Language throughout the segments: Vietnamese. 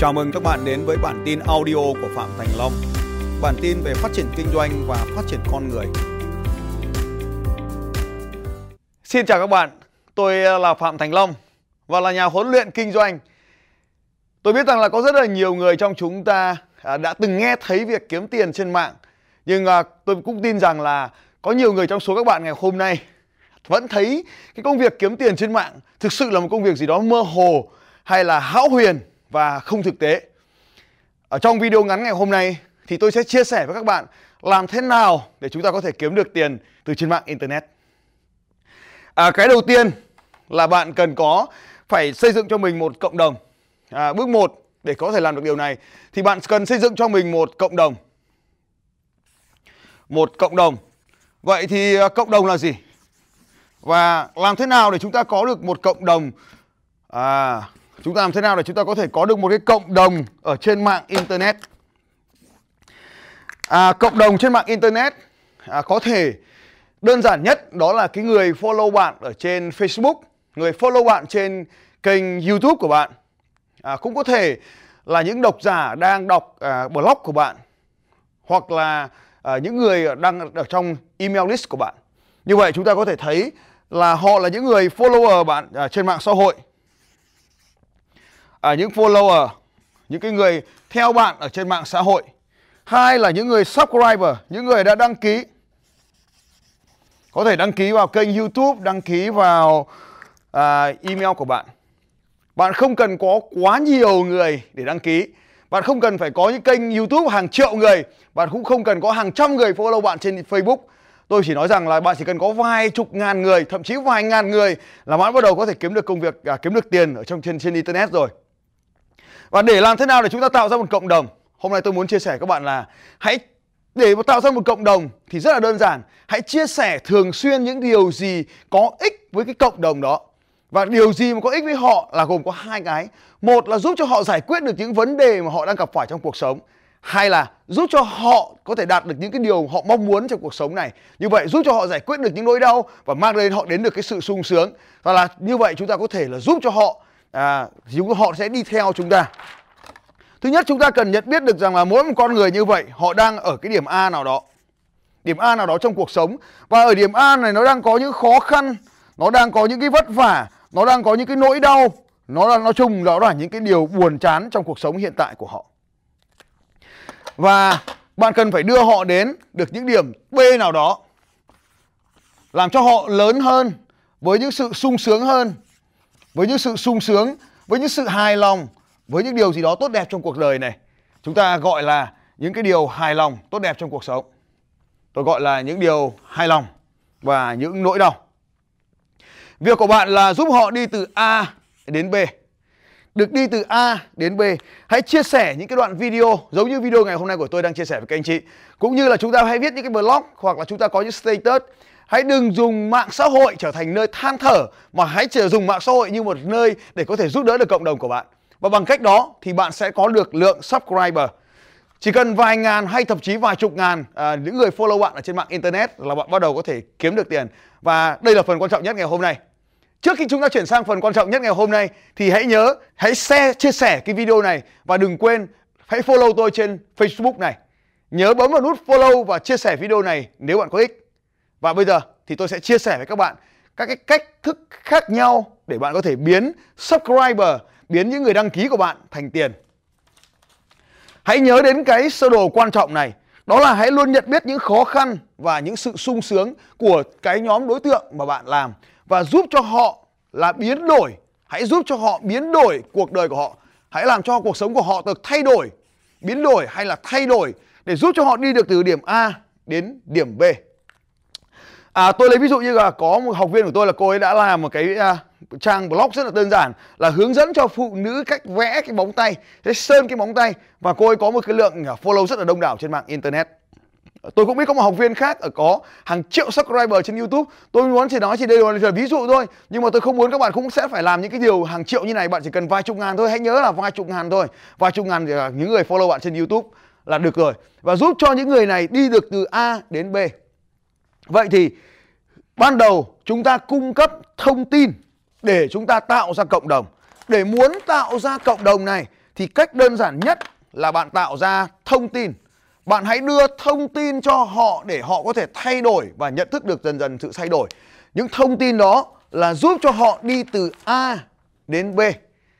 Chào mừng các bạn đến với bản tin audio của Phạm Thành Long. Bản tin về phát triển kinh doanh và phát triển con người. Xin chào các bạn, tôi là Phạm Thành Long và là nhà huấn luyện kinh doanh. Tôi biết rằng là có rất là nhiều người trong chúng ta à, đã từng nghe thấy việc kiếm tiền trên mạng. Nhưng à, tôi cũng tin rằng là có nhiều người trong số các bạn ngày hôm nay vẫn thấy cái công việc kiếm tiền trên mạng thực sự là một công việc gì đó mơ hồ hay là hão huyền và không thực tế. Ở trong video ngắn ngày hôm nay thì tôi sẽ chia sẻ với các bạn làm thế nào để chúng ta có thể kiếm được tiền từ trên mạng internet. À, cái đầu tiên là bạn cần có phải xây dựng cho mình một cộng đồng. À, bước 1 để có thể làm được điều này thì bạn cần xây dựng cho mình một cộng đồng. Một cộng đồng. Vậy thì à, cộng đồng là gì? Và làm thế nào để chúng ta có được một cộng đồng à, chúng ta làm thế nào để chúng ta có thể có được một cái cộng đồng ở trên mạng internet? À, cộng đồng trên mạng internet à, có thể đơn giản nhất đó là cái người follow bạn ở trên Facebook người follow bạn trên kênh YouTube của bạn. À, cũng có thể là những độc giả đang đọc à, blog của bạn hoặc là à, những người đang ở trong email list của bạn. Như vậy chúng ta có thể thấy là họ là những người follower bạn à, trên mạng xã hội à, những follower, những cái người theo bạn ở trên mạng xã hội. Hai là những người subscriber, những người đã đăng ký. Có thể đăng ký vào kênh YouTube, đăng ký vào à, email của bạn. Bạn không cần có quá nhiều người để đăng ký. Bạn không cần phải có những kênh YouTube hàng triệu người. Bạn cũng không cần có hàng trăm người follow bạn trên Facebook. Tôi chỉ nói rằng là bạn chỉ cần có vài chục ngàn người, thậm chí vài ngàn người là bạn bắt đầu có thể kiếm được công việc, à, kiếm được tiền ở trong trên trên internet rồi. Và để làm thế nào để chúng ta tạo ra một cộng đồng? Hôm nay tôi muốn chia sẻ các bạn là hãy, để tạo ra một cộng đồng thì rất là đơn giản. Hãy chia sẻ thường xuyên những điều gì có ích với cái cộng đồng đó. Và điều gì mà có ích với họ là gồm có hai cái. Một là giúp cho họ giải quyết được những vấn đề mà họ đang gặp phải trong cuộc sống. Hai là giúp cho họ có thể đạt được những cái điều họ mong muốn trong cuộc sống này. Như vậy giúp cho họ giải quyết được những nỗi đau và mang đến họ đến được cái sự sung sướng. Và là như vậy chúng ta có thể là giúp cho họ à, chúng họ sẽ đi theo chúng ta. Thứ nhất chúng ta cần nhận biết được rằng là mỗi một con người như vậy họ đang ở cái điểm A nào đó. Điểm A nào đó trong cuộc sống. Và ở điểm A này nó đang có những khó khăn nó đang có những cái vất vả nó đang có những cái nỗi đau. Nó là nói chung đó là những cái điều buồn chán trong cuộc sống hiện tại của họ. Và bạn cần phải đưa họ đến được những điểm B nào đó làm cho họ lớn hơn với những sự sung sướng hơn với những sự sung sướng, với những sự hài lòng, với những điều gì đó tốt đẹp trong cuộc đời này. Chúng ta gọi là những cái điều hài lòng, tốt đẹp trong cuộc sống. Tôi gọi là những điều hài lòng và những nỗi đau. Việc của bạn là giúp họ đi từ A đến B. Được đi từ A đến B. Hãy chia sẻ những cái đoạn video giống như video ngày hôm nay của tôi đang chia sẻ với các anh chị. Cũng như là chúng ta hãy viết những cái blog hoặc là chúng ta có những status Hãy đừng dùng mạng xã hội trở thành nơi than thở mà hãy chỉ dùng mạng xã hội như một nơi để có thể giúp đỡ được cộng đồng của bạn. Và bằng cách đó thì bạn sẽ có được lượng subscriber. Chỉ cần vài ngàn hay thậm chí vài chục ngàn à, những người follow bạn ở trên mạng internet là bạn bắt đầu có thể kiếm được tiền. Và đây là phần quan trọng nhất ngày hôm nay. Trước khi chúng ta chuyển sang phần quan trọng nhất ngày hôm nay thì hãy nhớ hãy share chia sẻ cái video này và đừng quên hãy follow tôi trên Facebook này. Nhớ bấm vào nút follow và chia sẻ video này nếu bạn có ích. Và bây giờ thì tôi sẽ chia sẻ với các bạn các cái cách thức khác nhau để bạn có thể biến subscriber, biến những người đăng ký của bạn thành tiền. Hãy nhớ đến cái sơ đồ quan trọng này, đó là hãy luôn nhận biết những khó khăn và những sự sung sướng của cái nhóm đối tượng mà bạn làm và giúp cho họ là biến đổi, hãy giúp cho họ biến đổi cuộc đời của họ. Hãy làm cho cuộc sống của họ được thay đổi, biến đổi hay là thay đổi để giúp cho họ đi được từ điểm A đến điểm B. À, tôi lấy ví dụ như là có một học viên của tôi là cô ấy đã làm một cái à, trang blog rất là đơn giản là hướng dẫn cho phụ nữ cách vẽ cái móng tay, thế sơn cái móng tay và cô ấy có một cái lượng à, follow rất là đông đảo trên mạng internet. Tôi cũng biết có một học viên khác ở có hàng triệu subscriber trên YouTube. Tôi muốn chỉ nói chỉ đây là ví dụ thôi. Nhưng mà tôi không muốn các bạn cũng sẽ phải làm những cái điều hàng triệu như này. Bạn chỉ cần vài chục ngàn thôi. Hãy nhớ là vài chục ngàn thôi. Vài chục ngàn thì những người follow bạn trên YouTube là được rồi. Và giúp cho những người này đi được từ A đến B. Vậy thì ban đầu chúng ta cung cấp thông tin để chúng ta tạo ra cộng đồng. Để muốn tạo ra cộng đồng này thì cách đơn giản nhất là bạn tạo ra thông tin. Bạn hãy đưa thông tin cho họ để họ có thể thay đổi và nhận thức được dần dần sự thay đổi. Những thông tin đó là giúp cho họ đi từ A đến B.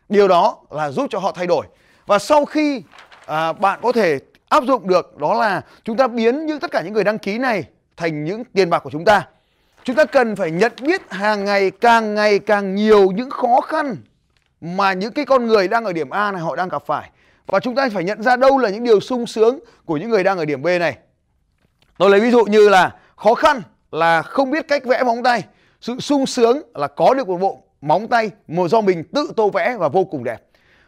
Điều đó là giúp cho họ thay đổi. Và sau khi à, bạn có thể áp dụng được đó là chúng ta biến những tất cả những người đăng ký này thành những tiền bạc của chúng ta chúng ta cần phải nhận biết hàng ngày càng ngày càng nhiều những khó khăn mà những cái con người đang ở điểm A này họ đang gặp phải và chúng ta phải nhận ra đâu là những điều sung sướng của những người đang ở điểm B này. Tôi lấy ví dụ như là khó khăn là không biết cách vẽ móng tay, sự sung sướng là có được một bộ móng tay mà do mình tự tô vẽ và vô cùng đẹp.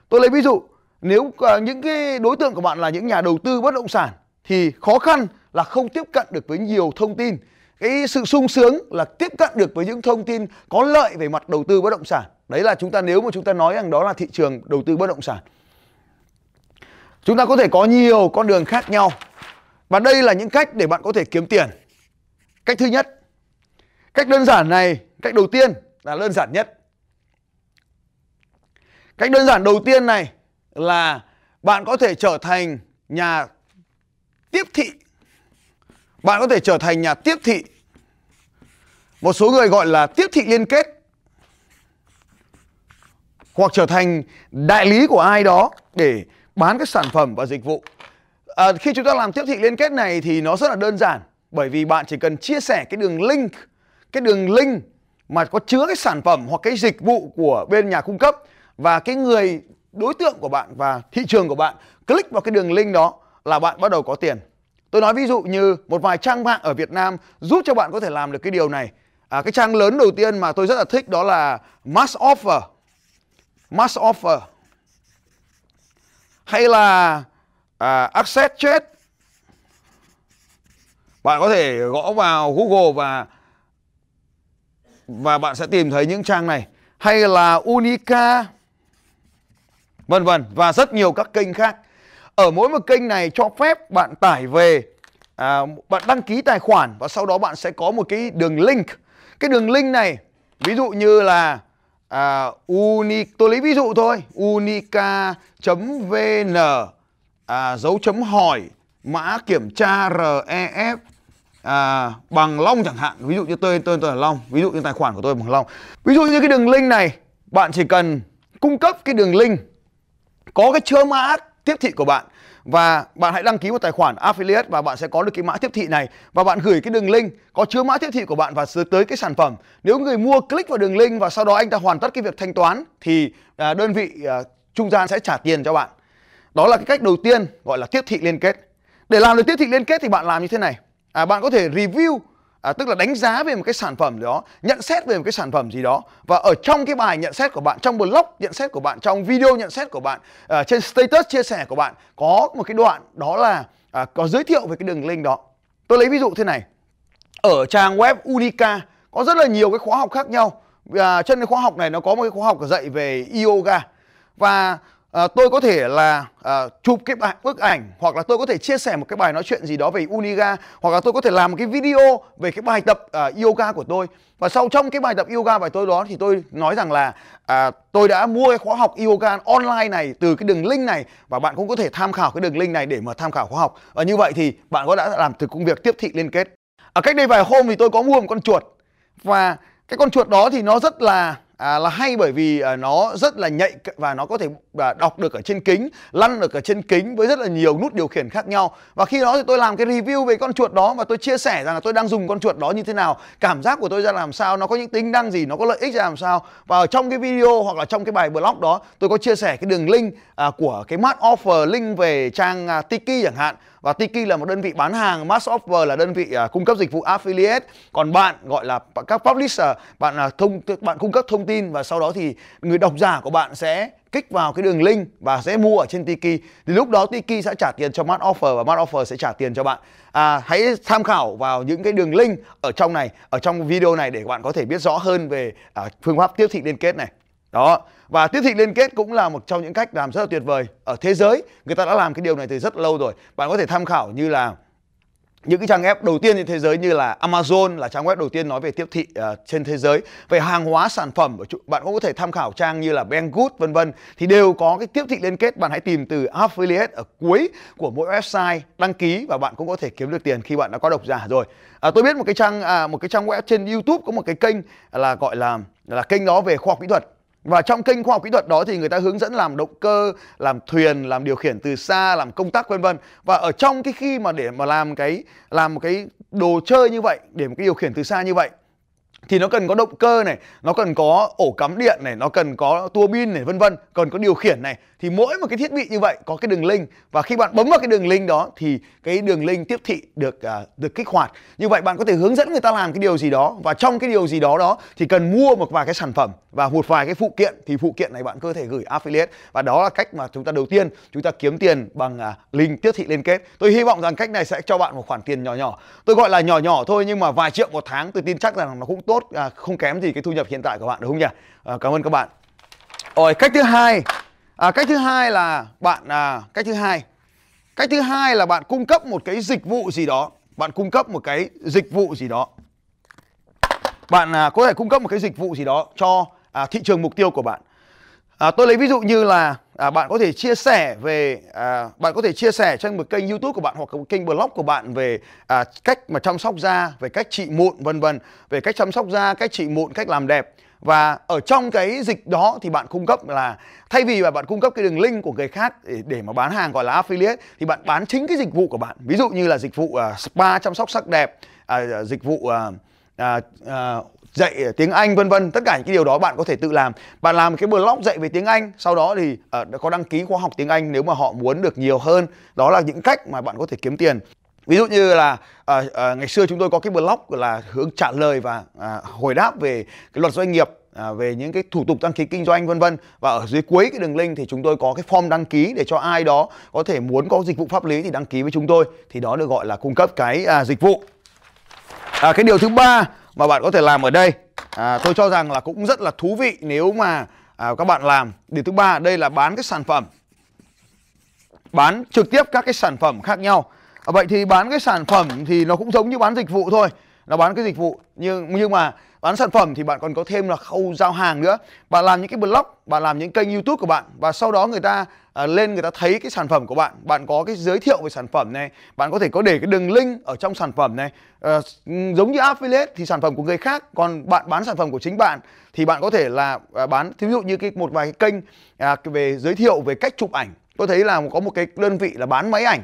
Tôi lấy ví dụ nếu à, những cái đối tượng của bạn là những nhà đầu tư bất động sản thì khó khăn là không tiếp cận được với nhiều thông tin. Cái sự sung sướng là tiếp cận được với những thông tin có lợi về mặt đầu tư bất động sản. Đấy là chúng ta nếu mà chúng ta nói rằng đó là thị trường đầu tư bất động sản. Chúng ta có thể có nhiều con đường khác nhau. Và đây là những cách để bạn có thể kiếm tiền. Cách thứ nhất, cách đơn giản này, cách đầu tiên là đơn giản nhất. Cách đơn giản đầu tiên này là bạn có thể trở thành nhà tiếp thị. Bạn có thể trở thành nhà tiếp thị. Một số người gọi là tiếp thị liên kết. Hoặc trở thành đại lý của ai đó để bán các sản phẩm và dịch vụ. À, khi chúng ta làm tiếp thị liên kết này thì nó rất là đơn giản bởi vì bạn chỉ cần chia sẻ cái đường link, cái đường link mà có chứa cái sản phẩm hoặc cái dịch vụ của bên nhà cung cấp và cái người đối tượng của bạn và thị trường của bạn click vào cái đường link đó là bạn bắt đầu có tiền. Tôi nói ví dụ như một vài trang mạng ở Việt Nam giúp cho bạn có thể làm được cái điều này. À, cái trang lớn đầu tiên mà tôi rất là thích đó là Mass Offer. Mass Offer hay là à, Access Chat bạn có thể gõ vào Google và và bạn sẽ tìm thấy những trang này hay là Unica vân vân và rất nhiều các kênh khác ở mỗi một kênh này cho phép bạn tải về à, bạn đăng ký tài khoản và sau đó bạn sẽ có một cái đường link. Cái đường link này ví dụ như là à, uni tôi lấy ví dụ thôi unica.vn à, dấu chấm hỏi mã kiểm tra ref à, bằng long chẳng hạn. Ví dụ như tôi tôi tôi là long ví dụ như tài khoản của tôi bằng long. Ví dụ như cái đường link này bạn chỉ cần cung cấp cái đường link có cái chứa mã tiếp thị của bạn. Và bạn hãy đăng ký một tài khoản affiliate và bạn sẽ có được cái mã tiếp thị này. Và bạn gửi cái đường link có chứa mã tiếp thị của bạn và tới cái sản phẩm. Nếu người mua click vào đường link và sau đó anh ta hoàn tất cái việc thanh toán thì à, đơn vị à, trung gian sẽ trả tiền cho bạn. Đó là cái cách đầu tiên gọi là tiếp thị liên kết. Để làm được tiếp thị liên kết thì bạn làm như thế này. À, bạn có thể review à, tức là đánh giá về một cái sản phẩm đó nhận xét về một cái sản phẩm gì đó và ở trong cái bài nhận xét của bạn trong blog nhận xét của bạn trong video nhận xét của bạn à, trên status chia sẻ của bạn có một cái đoạn đó là à, có giới thiệu về cái đường link đó. Tôi lấy ví dụ thế này. Ở trang web Unica có rất là nhiều cái khóa học khác nhau. Và trên cái khóa học này nó có một cái khóa học dạy về yoga. Và à, tôi có thể là à, chụp cái bài bức ảnh hoặc là tôi có thể chia sẻ một cái bài nói chuyện gì đó về Uniga hoặc là tôi có thể làm một cái video về cái bài tập à, yoga của tôi. Và sau trong cái bài tập yoga bài tôi đó thì tôi nói rằng là à, tôi đã mua cái khóa học yoga online này từ cái đường link này và bạn cũng có thể tham khảo cái đường link này để mà tham khảo khóa học. Và như vậy thì bạn có đã làm từ công việc tiếp thị liên kết. Ở cách đây vài hôm thì tôi có mua một con chuột. Và cái con chuột đó thì nó rất là à, là hay bởi vì à, nó rất là nhạy và nó có thể à, đọc được ở trên kính lăn được ở trên kính với rất là nhiều nút điều khiển khác nhau. Và khi đó thì tôi làm cái review về con chuột đó và tôi chia sẻ rằng là tôi đang dùng con chuột đó như thế nào cảm giác của tôi ra làm sao nó có những tính năng gì nó có lợi ích ra làm sao. Và ở trong cái video hoặc là trong cái bài blog đó tôi có chia sẻ cái đường link à, của cái mart offer link về trang à, Tiki chẳng hạn và Tiki là một đơn vị bán hàng, Mass Offer là đơn vị uh, cung cấp dịch vụ affiliate. Còn bạn gọi là các publisher, bạn là thông bạn cung cấp thông tin và sau đó thì người độc giả của bạn sẽ kích vào cái đường link và sẽ mua ở trên Tiki. Thì lúc đó Tiki sẽ trả tiền cho Mart Offer và Mart Offer sẽ trả tiền cho bạn. À, hãy tham khảo vào những cái đường link ở trong này ở trong video này để bạn có thể biết rõ hơn về à, phương pháp tiếp thị liên kết này đó. Và tiếp thị liên kết cũng là một trong những cách làm rất là tuyệt vời ở thế giới. Người ta đã làm cái điều này từ rất lâu rồi. Bạn có thể tham khảo như là những cái trang web đầu tiên trên thế giới như là Amazon là trang web đầu tiên nói về tiếp thị uh, trên thế giới. Về hàng hóa sản phẩm bạn cũng có thể tham khảo trang như là Banggood vân vân. Thì đều có cái tiếp thị liên kết bạn hãy tìm từ affiliate ở cuối của mỗi website đăng ký và bạn cũng có thể kiếm được tiền khi bạn đã có độc giả rồi. À, tôi biết một cái trang à, một cái trang web trên YouTube có một cái kênh là gọi là là kênh đó về khoa học kỹ thuật và trong kênh khoa học kỹ thuật đó thì người ta hướng dẫn làm động cơ, làm thuyền, làm điều khiển từ xa, làm công tắc vân vân. Và ở trong cái khi mà để mà làm cái làm một cái đồ chơi như vậy, để một cái điều khiển từ xa như vậy thì nó cần có động cơ này, nó cần có ổ cắm điện này, nó cần có tua bin này vân vân, cần có điều khiển này thì mỗi một cái thiết bị như vậy có cái đường link và khi bạn bấm vào cái đường link đó thì cái đường link tiếp thị được uh, được kích hoạt. Như vậy bạn có thể hướng dẫn người ta làm cái điều gì đó và trong cái điều gì đó đó thì cần mua một vài cái sản phẩm và một vài cái phụ kiện thì phụ kiện này bạn có thể gửi affiliate và đó là cách mà chúng ta đầu tiên chúng ta kiếm tiền bằng uh, link tiếp thị liên kết. Tôi hy vọng rằng cách này sẽ cho bạn một khoản tiền nhỏ nhỏ. Tôi gọi là nhỏ nhỏ thôi nhưng mà vài triệu một tháng tôi tin chắc rằng nó cũng tốt à, không kém gì cái thu nhập hiện tại của bạn đúng không nhỉ? À, cảm ơn các bạn. Rồi cách thứ hai à, cách thứ hai là bạn à, cách thứ hai cách thứ hai là bạn cung cấp một cái dịch vụ gì đó bạn cung cấp một cái dịch vụ gì đó bạn à, có thể cung cấp một cái dịch vụ gì đó cho à, thị trường mục tiêu của bạn à, tôi lấy ví dụ như là à, bạn có thể chia sẻ về à, bạn có thể chia sẻ trên một kênh youtube của bạn hoặc một kênh blog của bạn về à, cách mà chăm sóc da về cách trị mụn vân vân. Về cách chăm sóc da cách trị mụn cách làm đẹp. Và ở trong cái dịch đó thì bạn cung cấp là thay vì là bạn cung cấp cái đường link của người khác để, để mà bán hàng gọi là affiliate thì bạn bán chính cái dịch vụ của bạn. Ví dụ như là dịch vụ uh, spa chăm sóc sắc đẹp uh, dịch vụ uh, uh, uh, dạy ờ, tiếng Anh vân vân. Tất cả những cái điều đó bạn có thể tự làm. Bạn làm cái blog dạy về tiếng Anh sau đó thì uh, có đăng ký khóa học tiếng Anh nếu mà họ muốn được nhiều hơn. Đó là những cách mà bạn có thể kiếm tiền. Ví dụ như là à, à, ngày xưa chúng tôi có cái blog là hướng trả lời và à, hồi đáp về cái luật doanh nghiệp à, về những cái thủ tục đăng ký kinh doanh vân vân. Và ở dưới cuối cái đường link thì chúng tôi có cái form đăng ký để cho ai đó có thể muốn có dịch vụ pháp lý thì đăng ký với chúng tôi. Thì đó được gọi là cung cấp cái à, dịch vụ. À, cái điều thứ ba mà bạn có thể làm ở đây. À, tôi cho rằng là cũng rất là thú vị nếu mà à, các bạn làm. Điều thứ ba đây là bán cái sản phẩm. Bán trực tiếp các cái sản phẩm khác nhau. À, vậy thì bán cái sản phẩm thì nó cũng giống như bán dịch vụ thôi. Nó bán cái dịch vụ nhưng nhưng mà bán sản phẩm thì bạn còn có thêm là khâu giao hàng nữa. Bạn làm những cái blog bạn làm những kênh youtube của bạn và sau đó người ta à, lên người ta thấy cái sản phẩm của bạn. Bạn có cái giới thiệu về sản phẩm này. Bạn có thể có để cái đường link ở trong sản phẩm này. À, giống như affiliate thì sản phẩm của người khác còn bạn bán sản phẩm của chính bạn thì bạn có thể là à, bán thí dụ như cái một vài cái kênh à, về giới thiệu về cách chụp ảnh. Tôi thấy là có một cái đơn vị là bán máy ảnh.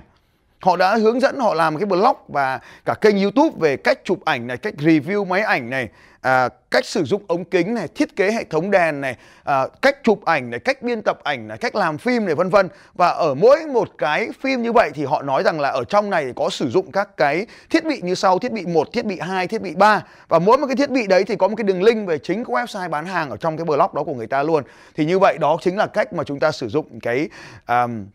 Họ đã hướng dẫn họ làm cái blog và cả kênh YouTube về cách chụp ảnh này, cách review máy ảnh này, à, cách sử dụng ống kính này, thiết kế hệ thống đèn này, à, cách chụp ảnh này, cách biên tập ảnh này, cách làm phim này vân vân. Và ở mỗi một cái phim như vậy thì họ nói rằng là ở trong này có sử dụng các cái thiết bị như sau, thiết bị 1, thiết bị 2, thiết bị 3 và mỗi một cái thiết bị đấy thì có một cái đường link về chính cái website bán hàng ở trong cái blog đó của người ta luôn. Thì như vậy đó chính là cách mà chúng ta sử dụng cái um,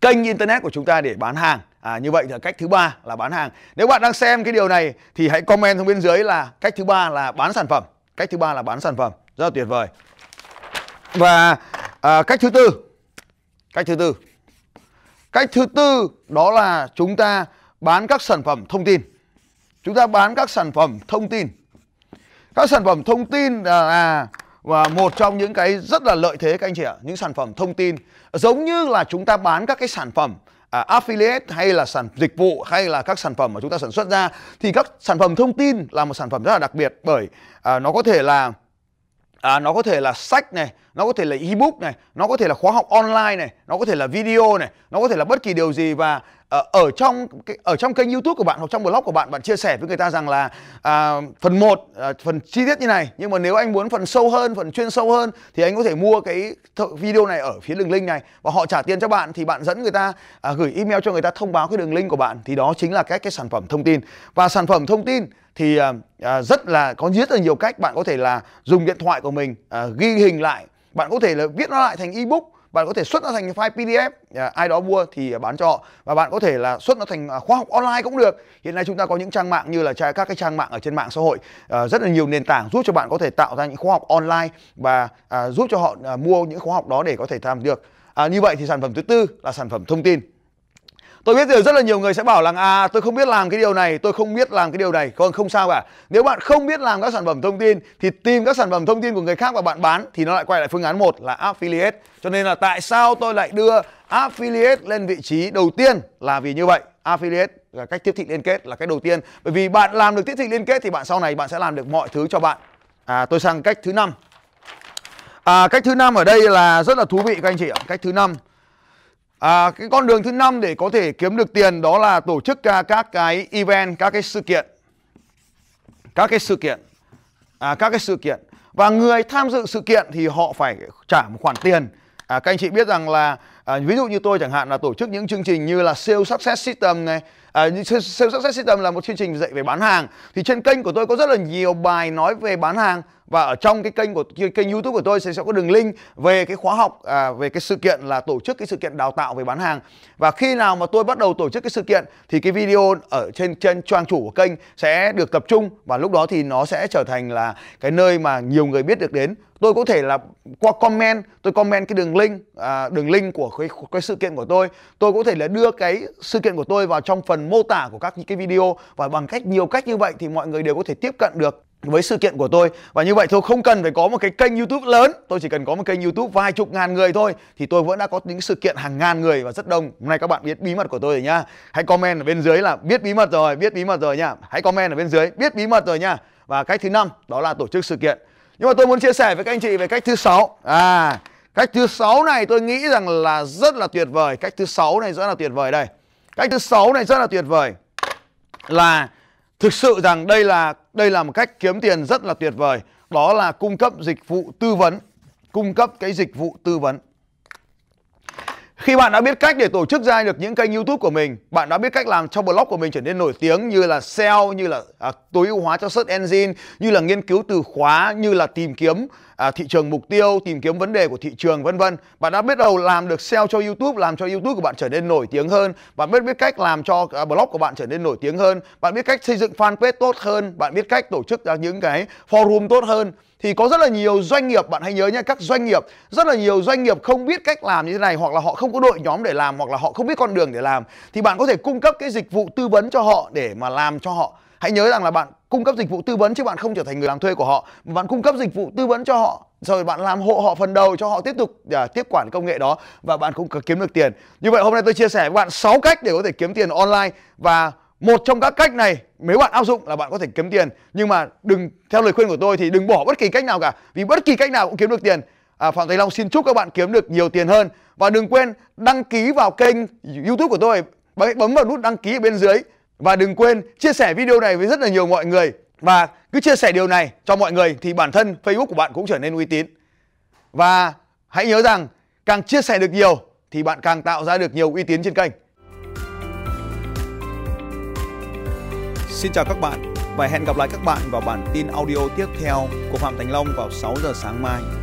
kênh internet của chúng ta để bán hàng À, như vậy là cách thứ ba là bán hàng. Nếu bạn đang xem cái điều này thì hãy comment xuống bên dưới là cách thứ ba là bán sản phẩm. Cách thứ ba là bán sản phẩm. Rất là tuyệt vời. Và à, cách thứ tư. Cách thứ tư. Cách thứ tư đó là chúng ta bán các sản phẩm thông tin. Chúng ta bán các sản phẩm thông tin. Các sản phẩm thông tin là, là và một trong những cái rất là lợi thế các anh chị ạ, những sản phẩm thông tin. Giống như là chúng ta bán các cái sản phẩm à, affiliate hay là sản dịch vụ hay là các sản phẩm mà chúng ta sản xuất ra thì các sản phẩm thông tin là một sản phẩm rất là đặc biệt bởi à, nó có thể là à, nó có thể là sách này nó có thể là ebook này nó có thể là khóa học online này nó có thể là video này nó có thể là bất kỳ điều gì và ờ, ở trong ở trong kênh youtube của bạn hoặc trong blog của bạn bạn chia sẻ với người ta rằng là à, phần 1 à, phần chi tiết như này. Nhưng mà nếu anh muốn phần sâu hơn phần chuyên sâu hơn thì anh có thể mua cái video này ở phía đường link này và họ trả tiền cho bạn thì bạn dẫn người ta à, gửi email cho người ta thông báo cái đường link của bạn. Thì đó chính là cách cái sản phẩm thông tin. Và sản phẩm thông tin thì à, à, rất là có rất là nhiều cách. Bạn có thể là dùng điện thoại của mình à, ghi hình lại bạn có thể là viết nó lại thành ebook bạn có thể xuất nó thành file PDF à, ai đó mua thì à, bán cho họ. Và bạn có thể là xuất nó thành à, khóa học online cũng được. Hiện nay chúng ta có những trang mạng như là các cái trang mạng ở trên mạng xã hội à, rất là nhiều nền tảng giúp cho bạn có thể tạo ra những khóa học online và à, giúp cho họ à, mua những khóa học đó để có thể làm được. À, như vậy thì sản phẩm thứ tư là sản phẩm thông tin. Tôi biết rồi rất là nhiều người sẽ bảo là à tôi không biết làm cái điều này, tôi không biết làm cái điều này. Còn không sao cả. Nếu bạn không biết làm các sản phẩm thông tin thì tìm các sản phẩm thông tin của người khác và bạn bán thì nó lại quay lại phương án một là affiliate. Cho nên là tại sao tôi lại đưa affiliate lên vị trí đầu tiên là vì như vậy. Affiliate là cách tiếp thị liên kết là cái đầu tiên. Bởi vì bạn làm được tiếp thị liên kết thì bạn sau này bạn sẽ làm được mọi thứ cho bạn. À tôi sang cách thứ năm. À, cách thứ năm ở đây là rất là thú vị các anh chị ạ. Cách thứ năm À, cái con đường thứ năm để có thể kiếm được tiền đó là tổ chức uh, các cái event, các cái sự kiện, các cái sự kiện, à, các cái sự kiện. Và người tham dự sự kiện thì họ phải trả một khoản tiền. À, các anh chị biết rằng là à, ví dụ như tôi chẳng hạn là tổ chức những chương trình như là sales success system này, à, sales success system là một chương trình dạy về bán hàng. Thì trên kênh của tôi có rất là nhiều bài nói về bán hàng và ở trong cái kênh của kênh YouTube của tôi sẽ sẽ có đường link về cái khóa học à, về cái sự kiện là tổ chức cái sự kiện đào tạo về bán hàng. Và khi nào mà tôi bắt đầu tổ chức cái sự kiện thì cái video ở trên trên trang chủ của kênh sẽ được tập trung và lúc đó thì nó sẽ trở thành là cái nơi mà nhiều người biết được đến. Tôi có thể là qua comment tôi comment cái đường link à, đường link của cái, cái sự kiện của tôi. Tôi có thể là đưa cái sự kiện của tôi vào trong phần mô tả của các cái video. Và bằng cách nhiều cách như vậy thì mọi người đều có thể tiếp cận được với sự kiện của tôi. Và như vậy tôi không cần phải có một cái kênh YouTube lớn. Tôi chỉ cần có một kênh YouTube vài chục ngàn người thôi thì tôi vẫn đã có những sự kiện hàng ngàn người. Và rất đông. Hôm nay các bạn biết bí mật của tôi rồi nhá. Hãy comment ở bên dưới là biết bí mật rồi biết bí mật rồi nhá. Hãy comment ở bên dưới biết bí mật rồi nhá. Và cách thứ năm đó là tổ chức sự kiện. Nhưng mà tôi muốn chia sẻ với các anh chị về cách thứ sáu. À cách thứ sáu này tôi nghĩ rằng là rất là tuyệt vời. Cách thứ sáu này rất là tuyệt vời đây. Cách thứ sáu này rất là tuyệt vời là thực sự rằng đây là đây là một cách kiếm tiền rất là tuyệt vời. Đó là cung cấp dịch vụ tư vấn. Cung cấp cái dịch vụ tư vấn. Khi bạn đã biết cách để tổ chức ra được những kênh YouTube của mình, bạn đã biết cách làm cho blog của mình trở nên nổi tiếng như là SEO, như là à, tối ưu hóa cho search engine, như là nghiên cứu từ khóa, như là tìm kiếm à, thị trường mục tiêu, tìm kiếm vấn đề của thị trường vân vân. Bạn đã biết đầu làm được SEO cho YouTube, làm cho YouTube của bạn trở nên nổi tiếng hơn. Bạn biết biết cách làm cho à, blog của bạn trở nên nổi tiếng hơn. Bạn biết cách xây dựng fanpage tốt hơn. Bạn biết cách tổ chức ra những cái forum tốt hơn thì có rất là nhiều doanh nghiệp bạn hãy nhớ nhé các doanh nghiệp rất là nhiều doanh nghiệp không biết cách làm như thế này hoặc là họ không có đội nhóm để làm hoặc là họ không biết con đường để làm thì bạn có thể cung cấp cái dịch vụ tư vấn cho họ để mà làm cho họ hãy nhớ rằng là bạn cung cấp dịch vụ tư vấn chứ bạn không trở thành người làm thuê của họ. Bạn cung cấp dịch vụ tư vấn cho họ rồi bạn làm hộ họ phần đầu cho họ tiếp tục à, tiếp quản công nghệ đó và bạn cũng kiếm được tiền. Như vậy hôm nay tôi chia sẻ với bạn 6 cách để có thể kiếm tiền online và một trong các cách này nếu bạn áp dụng là bạn có thể kiếm tiền. Nhưng mà đừng theo lời khuyên của tôi thì đừng bỏ bất kỳ cách nào cả vì bất kỳ cách nào cũng kiếm được tiền. À, phạm thành long xin chúc các bạn kiếm được nhiều tiền hơn. Và đừng quên đăng ký vào kênh youtube của tôi. Bấm vào nút đăng ký ở bên dưới và đừng quên chia sẻ video này với rất là nhiều mọi người. Và cứ chia sẻ điều này cho mọi người thì bản thân facebook của bạn cũng trở nên uy tín. Và hãy nhớ rằng càng chia sẻ được nhiều thì bạn càng tạo ra được nhiều uy tín trên kênh. Xin chào các bạn và hẹn gặp lại các bạn vào bản tin audio tiếp theo của Phạm Thành Long vào 6 giờ sáng mai.